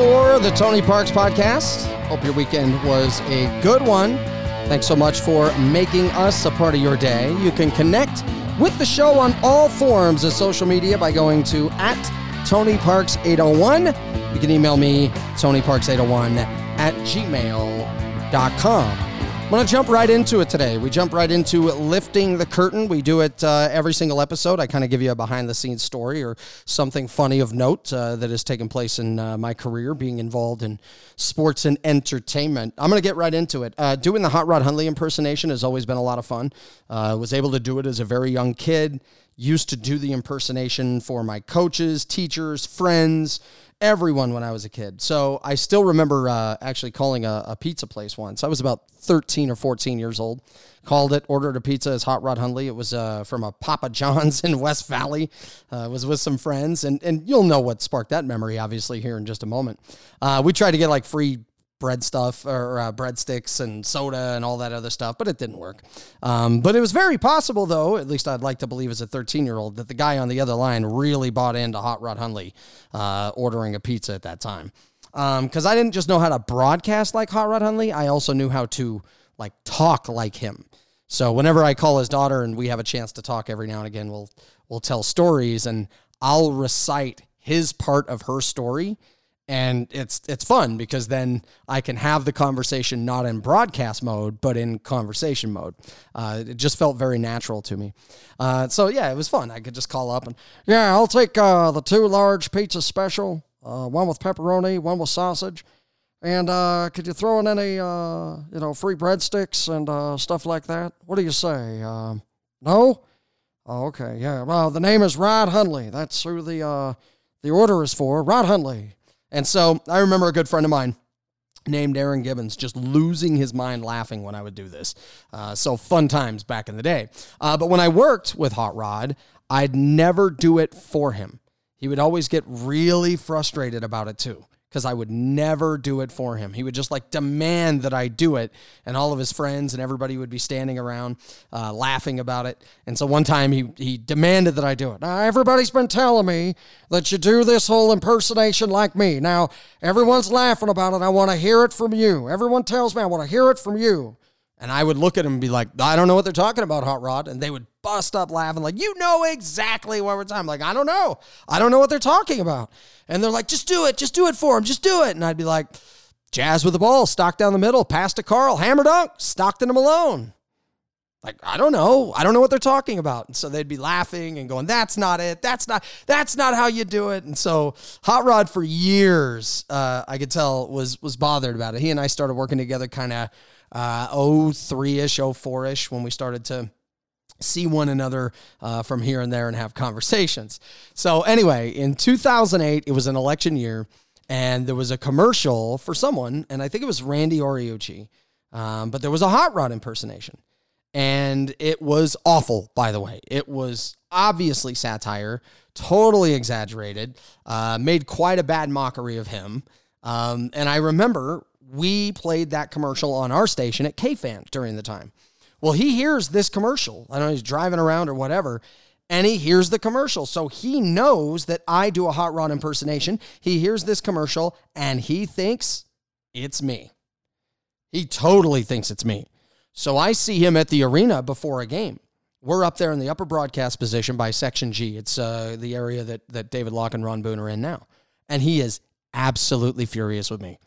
of the Tony Parks podcast. Hope your weekend was a good one. Thanks so much for making us a part of your day. You can connect with the show on all forms of social media by going to at Tony Parks 801. You can email me, Tony Parks 801 at gmail.com. I'm going to jump right into it today. We jump right into lifting the curtain. We do it uh, every single episode. I kind of give you a behind the scenes story or something funny of note uh, that has taken place in uh, my career being involved in sports and entertainment. I'm going to get right into it. Uh, doing the Hot Rod Hundley impersonation has always been a lot of fun. I uh, was able to do it as a very young kid. Used to do the impersonation for my coaches, teachers, friends everyone when I was a kid. So I still remember uh, actually calling a, a, pizza place once. I was about 13 or 14 years old. Called it, ordered a pizza as Hot Rod Hundley. It was uh, from a Papa John's in West Valley. Uh, was with some friends, and and you'll know what sparked that memory, obviously, here in just a moment. Uh, we tried to get like free bread stuff or uh, breadsticks and soda and all that other stuff, but it didn't work. Um, but it was very possible, though, at least I'd like to believe as a 13 year old, that the guy on the other line really bought into Hot Rod Hundley uh, ordering a pizza at that time. Because um, I didn't just know how to broadcast like Hot Rod Hundley, I also knew how to like talk like him. So whenever I call his daughter and we have a chance to talk every now and again, we'll we'll tell stories and I'll recite his part of her story and it's it's fun because then I can have the conversation not in broadcast mode but in conversation mode. Uh, it just felt very natural to me. Uh, so yeah, it was fun. I could just call up and yeah, I'll take uh, the two large pizza special, uh, one with pepperoni, one with sausage, and uh, could you throw in any uh, you know free breadsticks and stuff like that? What do you say? Um, no. Oh, okay, yeah. Well, the name is Rod Hundley. That's who the the order is for. Rod Hundley. And so I remember a good friend of mine named Aaron Gibbons just losing his mind laughing when I would do this. Uh, so fun times back in the day. Uh, but when I worked with Hot Rod, I'd never do it for him. He would always get really frustrated about it too because I would never do it for him. He would just like demand that I do it, and all of his friends and everybody would be standing around uh, laughing about it. And so one time he he demanded that I do it. Now everybody's been telling me that you do this whole impersonation like me. Now everyone's laughing about it. I want to hear it from you. Everyone tells me I want to hear it from you. And I would look at him and be like, I don't know what they're talking about, Hot Rod. And they would bust up laughing, like, you know exactly what we're talking like, I don't know. I don't know what they're talking about. And they're like, just do it. Just do it for him. Just do it. And I'd be like, Jazz with the ball, stock down the middle, pass to Karl, hammer dunk, Stockton to Malone. Like, I don't know. I don't know what they're talking about. And so they'd be laughing and going, that's not it. That's not, that's not how you do it. And so Hot Rod for years, uh, I could tell was, was bothered about it. He and I started working together kind of uh, 03-ish, 04-ish when we started to see one another uh, from here and there and have conversations. So anyway, in 2008, it was an election year, and there was a commercial for someone, and I think it was Randy Horiuchi, um, but there was a hot rod impersonation. And it was awful, by the way. It was obviously satire, totally exaggerated, uh, made quite a bad mockery of him. Um, and I remember we played that commercial on our station at KFan during the time. Well, he hears this commercial. I know, he's driving around or whatever, and he hears the commercial. So he knows that I do a hot rod impersonation. He hears this commercial and he thinks it's me. He totally thinks it's me. So I see him at the arena before a game. We're up there in the upper broadcast position by Section G. It's uh, the area that, that David Locke and Ron Boone are in now. And he is absolutely furious with me.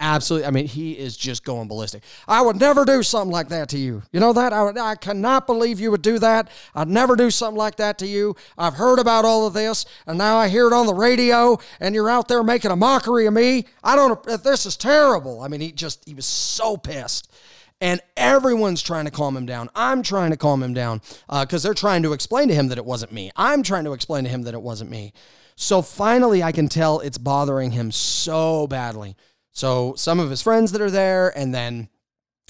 Absolutely. I mean, he is just going ballistic. I would never do something like that to you. You know that? I, would, I cannot believe you would do that. I'd never do something like that to you. I've heard about all of this, and now I hear it on the radio, and you're out there making a mockery of me. I don't, this is terrible. I mean, he just, he was so pissed. And everyone's trying to calm him down. I'm trying to calm him down because uh, they're trying to explain to him that it wasn't me. I'm trying to explain to him that it wasn't me. So finally, I can tell it's bothering him so badly so some of his friends that are there, and then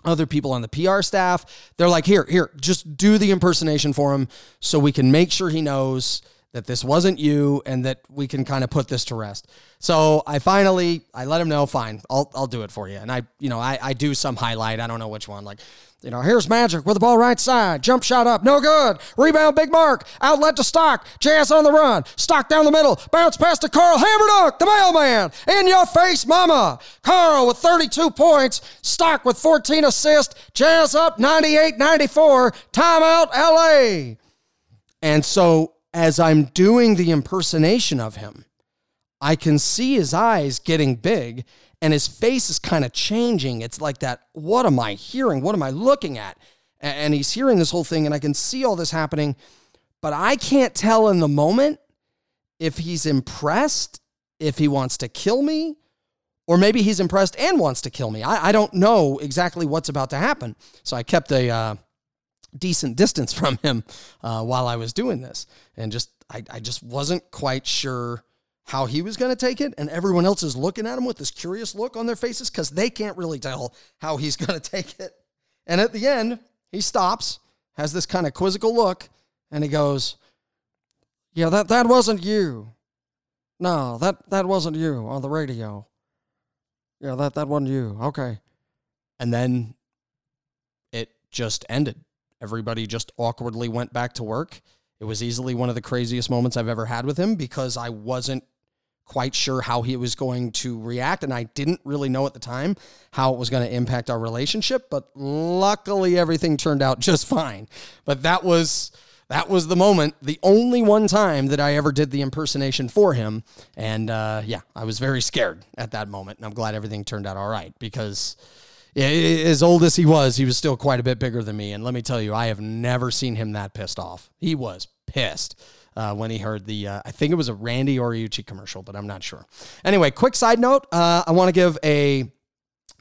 other people on the PR staff, they're like, here, here, just do the impersonation for him so we can make sure he knows that this wasn't you and that we can kind of put this to rest. So I finally I let him know, fine, I'll I'll do it for you. And I, you know, I, I do some highlight. I don't know which one. Like, you know, here's Magic with the ball right side. Jump shot up. No good. Rebound, big mark. Outlet to Stock. Jazz on the run. Stock down the middle. Bounce past to Karl Hammerdunk, the mailman. In your face, mama. Karl with 32 points. Stock with 14 assists. Jazz up 98 94. Timeout, LA. And so as I'm doing the impersonation of him, I can see his eyes getting big and his face is kind of changing. It's like that, what am I hearing? What am I looking at? And he's hearing this whole thing, and I can see all this happening, but I can't tell in the moment if he's impressed, if he wants to kill me, or maybe he's impressed and wants to kill me. I, I don't know exactly what's about to happen. So I kept a uh, decent distance from him uh, while I was doing this, and just I, I just wasn't quite sure how he was going to take it, and everyone else is looking at him with this curious look on their faces because they can't really tell how he's going to take it. And at the end, he stops, has this kind of quizzical look, and he goes, "Yeah, that that wasn't you. No, that that wasn't you on the radio. Yeah, that that wasn't you. Okay." And then it just ended. Everybody just awkwardly went back to work. It was easily one of the craziest moments I've ever had with him because I wasn't quite sure how he was going to react. And I didn't really know at the time how it was going to impact our relationship. But luckily, everything turned out just fine. But that was. That was the moment, the only one time that I ever did the impersonation for him. And uh, yeah, I was very scared at that moment. And I'm glad everything turned out all right because as old as he was, he was still quite a bit bigger than me. And let me tell you, I have never seen him that pissed off. He was pissed uh, when he heard the, uh, I think it was a Randy Horiuchi commercial, but I'm not sure. Anyway, quick side note uh, I want to give a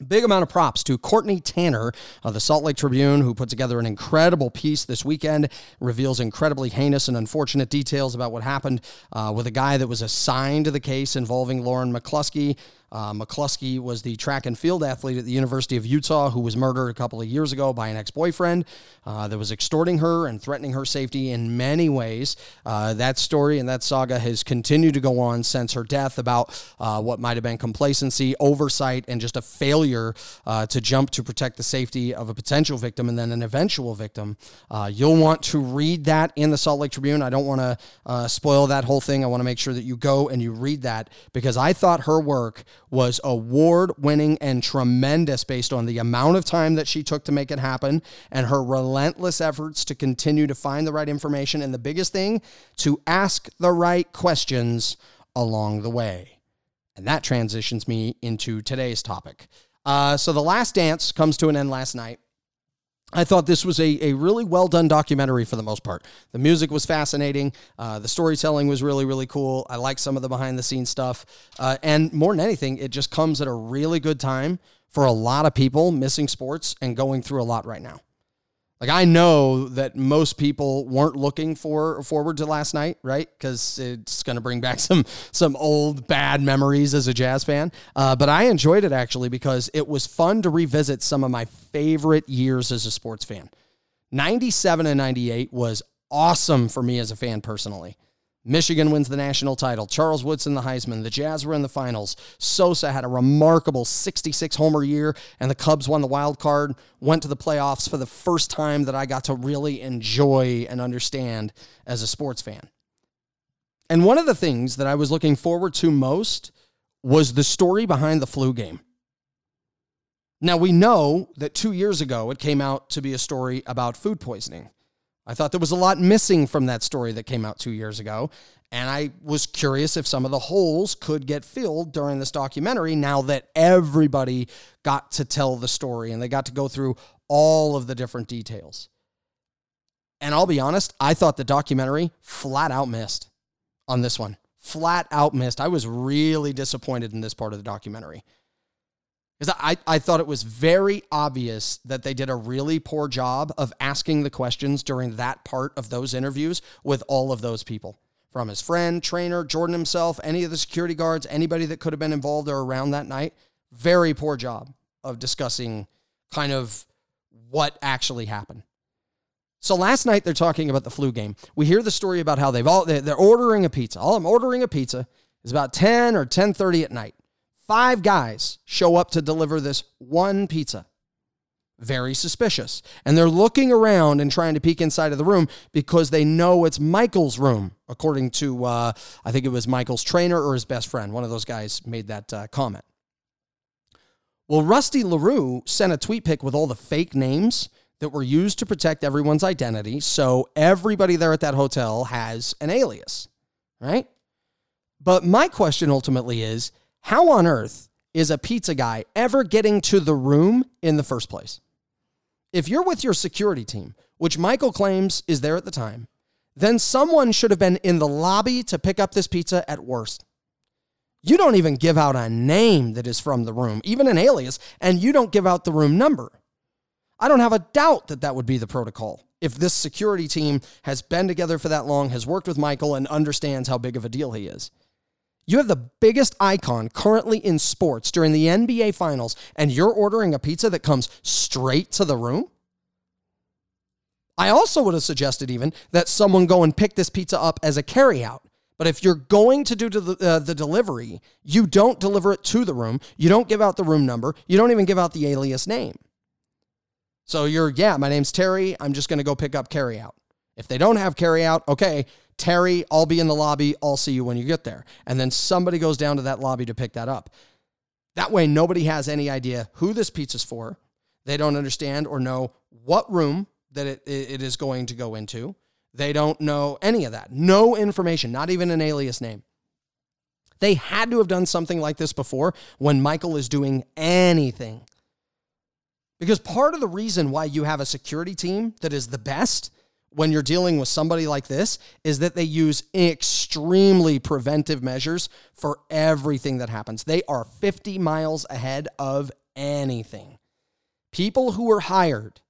Big amount of props to Courtney Tanner of the Salt Lake Tribune, who put together an incredible piece this weekend, reveals incredibly heinous and unfortunate details about what happened uh, with a guy that was assigned to the case involving Lauren McCluskey. Uh, McCluskey was the track and field athlete at the University of Utah who was murdered a couple of years ago by an ex boyfriend uh, that was extorting her and threatening her safety in many ways. Uh, that story and that saga has continued to go on since her death about uh, what might have been complacency, oversight, and just a failure uh, to jump to protect the safety of a potential victim and then an eventual victim. Uh, you'll want to read that in the Salt Lake Tribune. I don't want to spoil that whole thing. I want to make sure that you go and you read that because I thought her work was award winning and tremendous based on the amount of time that she took to make it happen and her relentless efforts to continue to find the right information. And the biggest thing, to ask the right questions along the way. And that transitions me into today's topic. Uh, so, The Last Dance comes to an end last night. I thought this was a, a really well done documentary for the most part. The music was fascinating. Uh, the storytelling was really, really cool. I like some of the behind the scenes stuff. Uh, and more than anything, it just comes at a really good time for a lot of people missing sports and going through a lot right now. Like I know that most people weren't looking for forward to last night, right? Because it's going to bring back some some old bad memories as a jazz fan. Uh, but I enjoyed it actually because it was fun to revisit some of my favorite years as a sports fan. Ninety seven and ninety eight was awesome for me as a fan personally. Michigan wins the national title. Charles Woodson the Heisman. The Jazz were in the finals. Sosa had a remarkable 66 homer year, and the Cubs won the wild card. Went to the playoffs for the first time that I got to really enjoy and understand as a sports fan. And one of the things that I was looking forward to most was the story behind the flu game. Now, we know that two years ago it came out to be a story about food poisoning. I thought there was a lot missing from that story that came out two years ago. And I was curious if some of the holes could get filled during this documentary now that everybody got to tell the story and they got to go through all of the different details. And I'll be honest, I thought the documentary flat out missed on this one. Flat out missed. I was really disappointed in this part of the documentary. Because I, I thought it was very obvious that they did a really poor job of asking the questions during that part of those interviews with all of those people from his friend, trainer, Jordan himself, any of the security guards, anybody that could have been involved or around that night. Very poor job of discussing kind of what actually happened. So last night they're talking about the flu game. We hear the story about how they've all they're ordering a pizza. All I'm ordering a pizza is about 10 or 10:30 at night. Five guys show up to deliver this one pizza. Very suspicious. And they're looking around and trying to peek inside of the room because they know it's Michael's room, according to, uh, I think it was Michael's trainer or his best friend. One of those guys made that uh, comment. Well, Rusty LaRue sent a tweet pic with all the fake names that were used to protect everyone's identity. So everybody there at that hotel has an alias, right? But my question ultimately is how on earth is a pizza guy ever getting to the room in the first place? If you're with your security team, which Michael claims is there at the time, then someone should have been in the lobby to pick up this pizza at worst. You don't even give out a name that is from the room, even an alias, and you don't give out the room number. I don't have a doubt that that would be the protocol. If this security team has been together for that long, has worked with Michael, and understands how big of a deal he is. You have the biggest icon currently in sports during the NBA Finals, and you're ordering a pizza that comes straight to the room? I also would have suggested even that someone go and pick this pizza up as a carryout. But if you're going to do the, uh, the delivery, you don't deliver it to the room. You don't give out the room number. You don't even give out the alias name. So you're, yeah, my name's Terry. I'm just going to go pick up carryout. If they don't have carryout, okay, Terry, I'll be in the lobby. I'll see you when you get there. And then somebody goes down to that lobby to pick that up. That way, nobody has any idea who this pizza's for. They don't understand or know what room that it, it is going to go into. They don't know any of that. No information, not even an alias name. They had to have done something like this before when Michael is doing anything. Because part of the reason why you have a security team that is the best when you're dealing with somebody like this is that they use extremely preventive measures for everything that happens. They are 50 miles ahead of anything. People who are hired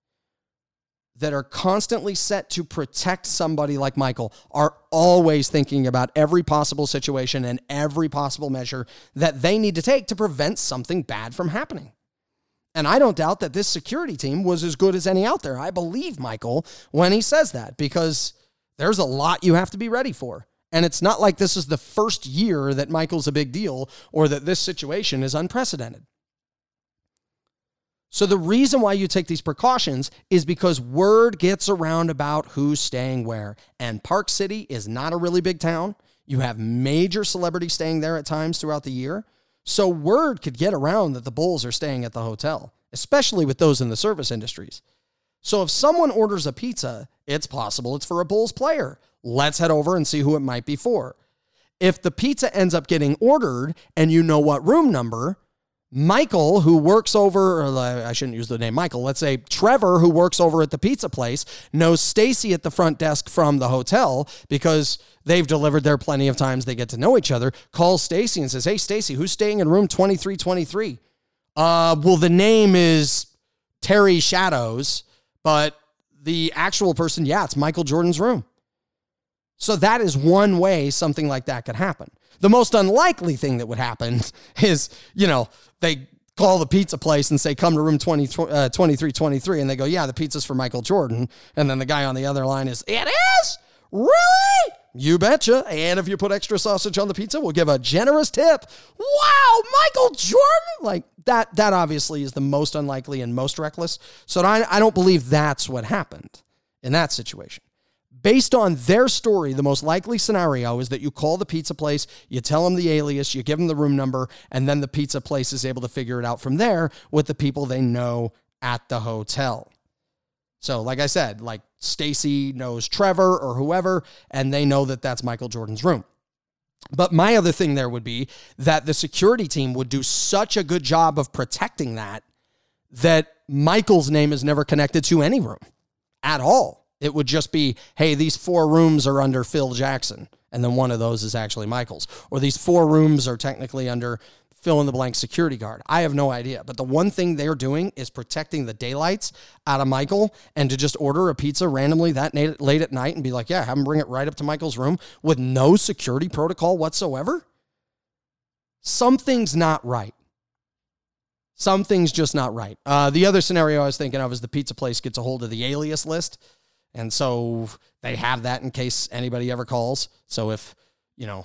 that are constantly set to protect somebody like Michael are always thinking about every possible situation and every possible measure that they need to take to prevent something bad from happening. And I don't doubt that this security team was as good as any out there. I believe Michael when he says that because there's a lot you have to be ready for. And it's not like this is the first year that Michael's a big deal or that this situation is unprecedented. So, the reason why you take these precautions is because word gets around about who's staying where. And Park City is not a really big town. You have major celebrities staying there at times throughout the year. So word could get around that the Bulls are staying at the hotel, especially with those in the service industries. So if someone orders a pizza, it's possible it's for a Bulls player. Let's head over and see who it might be for. If the pizza ends up getting ordered and you know what room number, Michael, who works over, I shouldn't use the name Michael, let's say Trevor, who works over at the pizza place, knows Stacy at the front desk from the hotel because they've delivered there plenty of times. They get to know each other. Calls Stacy and says, Hey, Stacy, who's staying in room 2323? Uh, well, the name is Terry Shadows, but the actual person, yeah, it's Michael Jordan's room. So that is one way something like that could happen. The most unlikely thing that would happen is, you know, they call the pizza place and say, come to room 20, uh, 2323. And they go, yeah, the pizza's for Michael Jordan. And then the guy on the other line is, it is? Really? You betcha. And if you put extra sausage on the pizza, we'll give a generous tip. Wow, Michael Jordan? Like that, that obviously is the most unlikely and most reckless. So I, I don't believe that's what happened in that situation based on their story, the most likely scenario is that you call the pizza place, you tell them the alias, you give them the room number, and then the pizza place is able to figure it out from there with the people they know at the hotel. So, like I said, like Stacy knows Trevor or whoever, and they know that that's Michael Jordan's room. But my other thing there would be that the security team would do such a good job of protecting that that Michael's name is never connected to any room at all. It would just be, hey, these four rooms are under Phil Jackson, and then one of those is actually Michael's. Or these four rooms are technically under fill in the blank security guard. I have no idea. But the one thing they're doing is protecting the daylights out of Michael and to just order a pizza randomly that late at night and be like, yeah, have him bring it right up to Michael's room with no security protocol whatsoever. Something's not right. Something's just not right. Uh, the other scenario I was thinking of is the pizza place gets a hold of the alias list And so they have that in case anybody ever calls. So if, you know,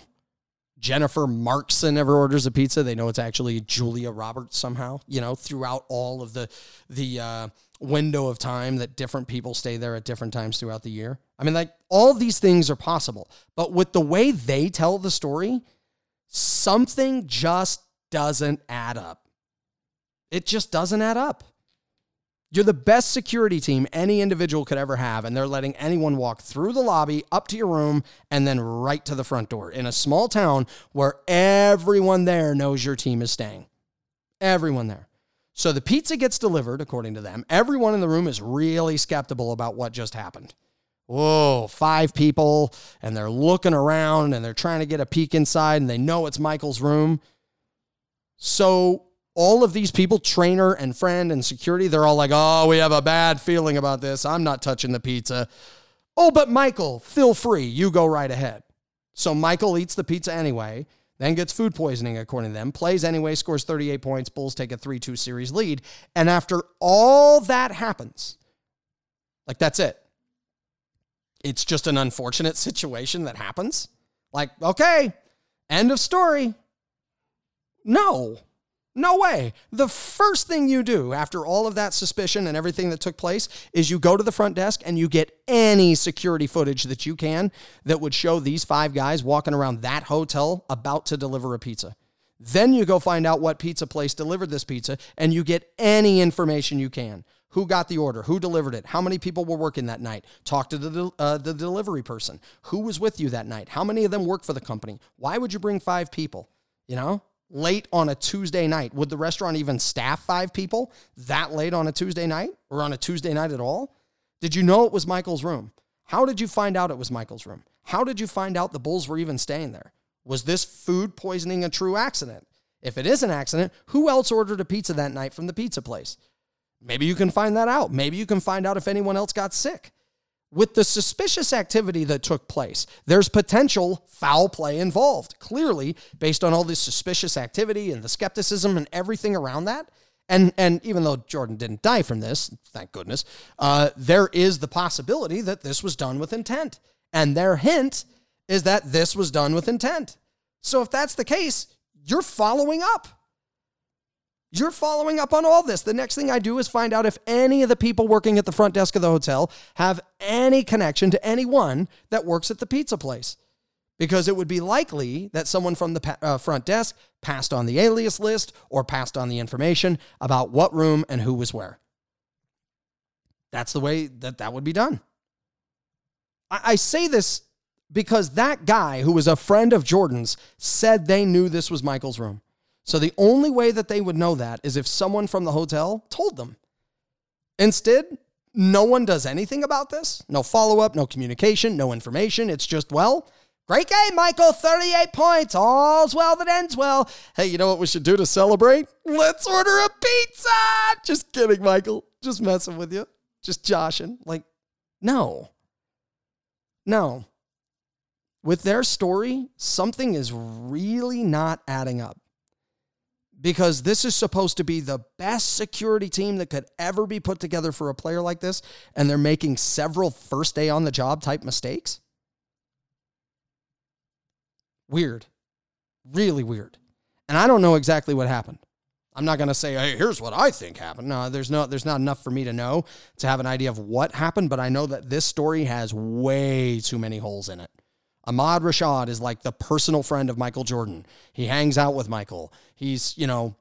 Jennifer Markson ever orders a pizza, they know it's actually Julia Roberts somehow, you know, throughout all of the the uh, window of time that different people stay there at different times throughout the year. I mean, like all these things are possible. But with the way they tell the story, something just doesn't add up. It just doesn't add up. You're the best security team any individual could ever have, and they're letting anyone walk through the lobby, up to your room, and then right to the front door in a small town where everyone there knows your team is staying. Everyone there. So the pizza gets delivered, according to them. Everyone in the room is really skeptical about what just happened. Whoa, five people, and they're looking around and they're trying to get a peek inside, and they know it's Michael's room. So all of these people, trainer and friend and security, they're all like, oh, we have a bad feeling about this. I'm not touching the pizza. Oh, but Michael, feel free. You go right ahead. So Michael eats the pizza anyway, then gets food poisoning, according to them, plays anyway, scores 38 points. Bulls take a 3 2 series lead. And after all that happens, like that's it. It's just an unfortunate situation that happens. Like, okay, end of story. No, no way. The first thing you do after all of that suspicion and everything that took place is you go to the front desk and you get any security footage that you can that would show these five guys walking around that hotel about to deliver a pizza. Then you go find out what pizza place delivered this pizza and you get any information you can. Who got the order? Who delivered it? How many people were working that night? Talk to the, uh, the delivery person. Who was with you that night? How many of them work for the company? Why would you bring five people? You know? Late on a Tuesday night. Would the restaurant even staff five people that late on a Tuesday night or on a Tuesday night at all? Did you know it was Michael's room? How did you find out it was Michael's room? How did you find out the Bulls were even staying there? Was this food poisoning a true accident? If it is an accident, who else ordered a pizza that night from the pizza place? Maybe you can find that out. Maybe you can find out if anyone else got sick with the suspicious activity that took place, there's potential foul play involved, clearly, based on all this suspicious activity and the skepticism and everything around that. And, and even though Jordan didn't die from this, thank goodness, uh, there is the possibility that this was done with intent. And their hint is that this was done with intent. So if that's the case, you're following up. You're following up on all this. The next thing I do is find out if any of the people working at the front desk of the hotel have any connection to anyone that works at the pizza place. Because it would be likely that someone from the uh, front desk passed on the alias list or passed on the information about what room and who was where. That's the way that that would be done. I, I say this because that guy who was a friend of Jordan's said they knew this was Michael's room. So the only way that they would know that is if someone from the hotel told them. Instead, no one does anything about this. No follow up, no communication, no information. It's just, well, great game, Michael. 38 points. All's well that ends well. Hey, you know what we should do to celebrate? Let's order a pizza. Just kidding, Michael. Just messing with you. Just joshing. Like, no. No. With their story, something is really not adding up because this is supposed to be the best security team that could ever be put together for a player like this, and they're making several first day on the job type mistakes. Weird. Really weird. And I don't know exactly what happened. I'm not going to say, hey, here's what I think happened. No, there's no there's not enough for me to know to have an idea of what happened, but I know that this story has way too many holes in it. Ahmad Rashad is like the personal friend of Michael Jordan. He hangs out with Michael. He's, you know,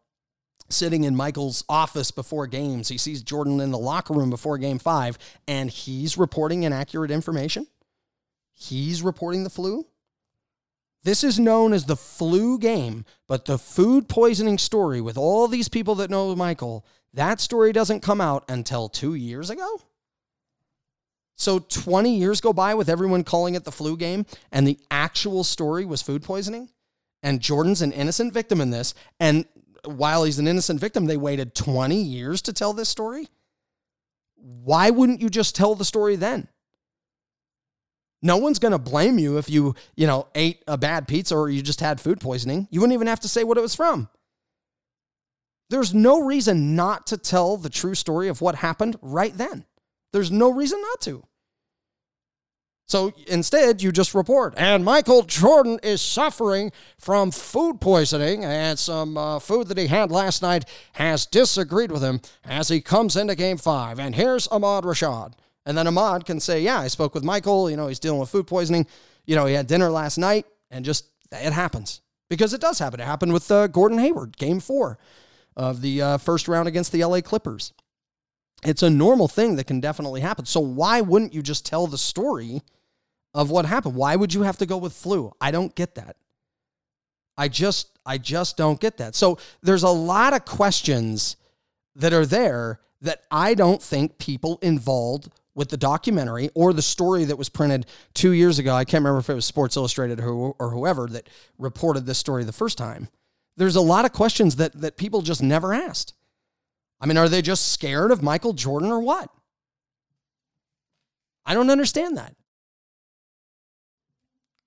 sitting in Michael's office before games. He sees Jordan in the locker room before game five, and he's reporting inaccurate information. He's reporting the flu. This is known as the flu game, but the food poisoning story with all these people that know Michael, that story doesn't come out until two years ago. So 20 years go by with everyone calling it the flu game, and the actual story was food poisoning. And Jordan's an innocent victim in this. And while he's an innocent victim, they waited 20 years to tell this story. Why wouldn't you just tell the story then? No one's going to blame you if you, you know, ate a bad pizza or you just had food poisoning. You wouldn't even have to say what it was from. There's no reason not to tell the true story of what happened right then. There's no reason not to. So instead, you just report, and Michael Jordan is suffering from food poisoning, and some uh, food that he had last night has disagreed with him as he comes into game five. And here's Ahmad Rashad. And then Ahmad can say, Yeah, I spoke with Michael. You know, he's dealing with food poisoning. You know, he had dinner last night, and just it happens because it does happen. It happened with uh, Gordon Hayward, game four of the uh, first round against the LA Clippers. It's a normal thing that can definitely happen. So why wouldn't you just tell the story? of what happened. Why would you have to go with flu? I don't get that. I just I just don't get that. So there's a lot of questions that are there that I don't think people involved with the documentary or the story that was printed two years ago. I can't remember if it was Sports Illustrated or, or whoever that reported this story the first time. There's a lot of questions that that people just never asked. I mean, are they just scared of Michael Jordan or what? I don't understand that.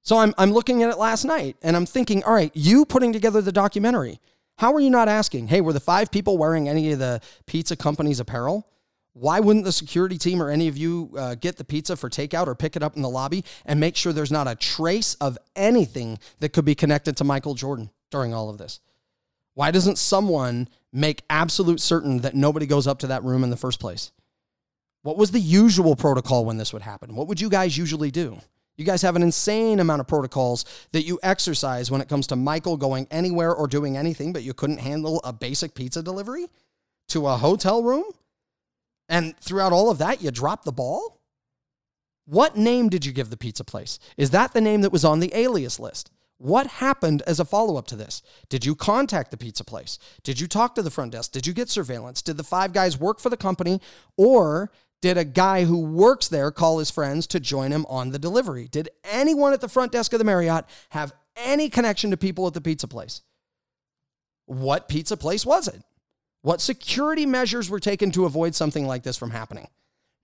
So I'm, I'm looking at it last night and I'm thinking, all right, you putting together the documentary, how are you not asking, hey, were the five people wearing any of the pizza company's apparel? Why wouldn't the security team or any of you uh, get the pizza for takeout or pick it up in the lobby and make sure there's not a trace of anything that could be connected to Michael Jordan during all of this? Why doesn't someone make absolute certain that nobody goes up to that room in the first place? What was the usual protocol when this would happen? What would you guys usually do? You guys have an insane amount of protocols that you exercise when it comes to Michael going anywhere or doing anything, but you couldn't handle a basic pizza delivery to a hotel room? And throughout all of that, you dropped the ball? What name did you give the pizza place? Is that the name that was on the alias list? What happened as a follow up to this? Did you contact the pizza place? Did you talk to the front desk? Did you get surveillance? Did the five guys work for the company? Or did a guy who works there call his friends to join him on the delivery? Did anyone at the front desk of the Marriott have any connection to people at the pizza place? What pizza place was it? What security measures were taken to avoid something like this from happening?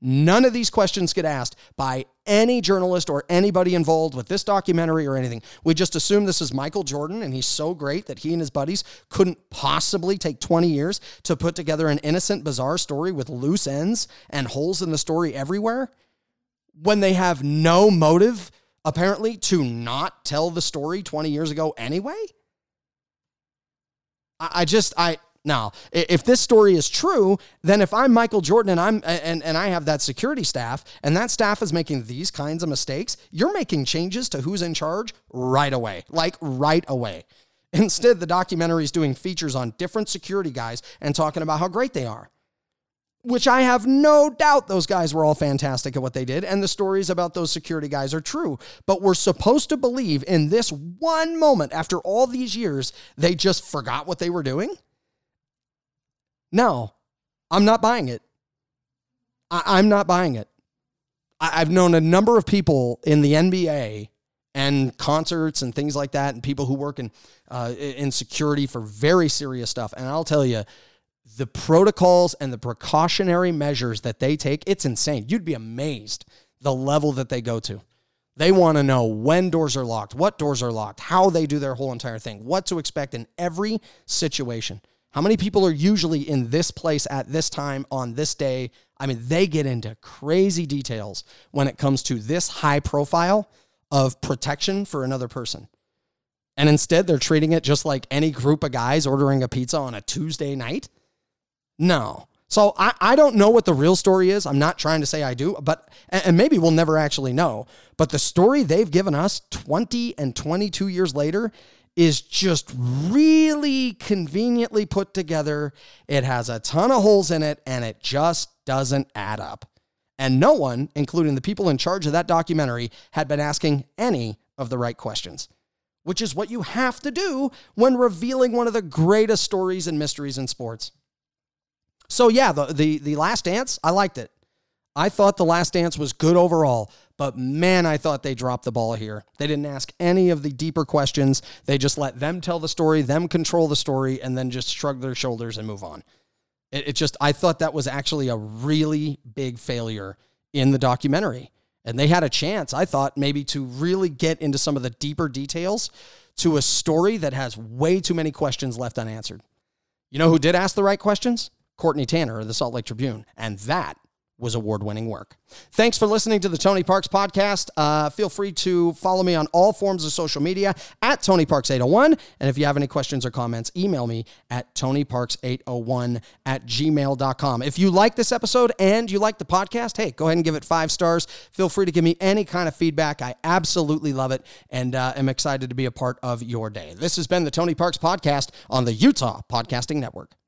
None of these questions get asked by any journalist or anybody involved with this documentary or anything. We just assume this is Michael Jordan and he's so great that he and his buddies couldn't possibly take 20 years to put together an innocent, bizarre story with loose ends and holes in the story everywhere when they have no motive, apparently, to not tell the story 20 years ago anyway. I, just, I, now, if this story is true, then if I'm Michael Jordan and I'm and, and I have that security staff and that staff is making these kinds of mistakes, you're making changes to who's in charge right away. Like right away. Instead, the documentary is doing features on different security guys and talking about how great they are. Which I have no doubt those guys were all fantastic at what they did, and the stories about those security guys are true. But we're supposed to believe in this one moment after all these years, they just forgot what they were doing? No, I'm not buying it. I, am not buying it. I, I've known a number of people in the NBA and concerts and things like that, and people who work in uh, in security for very serious stuff. And I'll tell you, the protocols and the precautionary measures that they take, it's insane. You'd be amazed the level that they go to. They want to know when doors are locked, what doors are locked, how they do their whole entire thing, what to expect in every situation. How many people are usually in this place at this time on this day? I mean, they get into crazy details when it comes to this high profile of protection for another person. And instead, they're treating it just like any group of guys ordering a pizza on a Tuesday night. No. So I, I don't know what the real story is. I'm not trying to say I do, but and maybe we'll never actually know. But the story they've given us 20 and 22 years later is just really conveniently put together. It has a ton of holes in it and it just doesn't add up. And no one, including the people in charge of that documentary, had been asking any of the right questions, which is what you have to do when revealing one of the greatest stories and mysteries in sports. So yeah, the the, the last dance, I liked it. I thought The Last Dance was good overall, but man, I thought they dropped the ball here. They didn't ask any of the deeper questions. They just let them tell the story, them control the story, and then just shrug their shoulders and move on. It, it just, I thought that was actually a really big failure in the documentary. And they had a chance, I thought, maybe to really get into some of the deeper details to a story that has way too many questions left unanswered. You know who did ask the right questions? Courtney Tanner of the Salt Lake Tribune. And that was award winning work. Thanks for listening to the Tony Parks podcast. Uh, feel free to follow me on all forms of social media at Tony Parks 801. And if you have any questions or comments, email me at TonyParks801 at gmail.com. If you like this episode and you like the podcast, hey, go ahead and give it five stars. Feel free to give me any kind of feedback. I absolutely love it and uh, am excited to be a part of your day. This has been the Tony Parks podcast on the Utah Podcasting Network.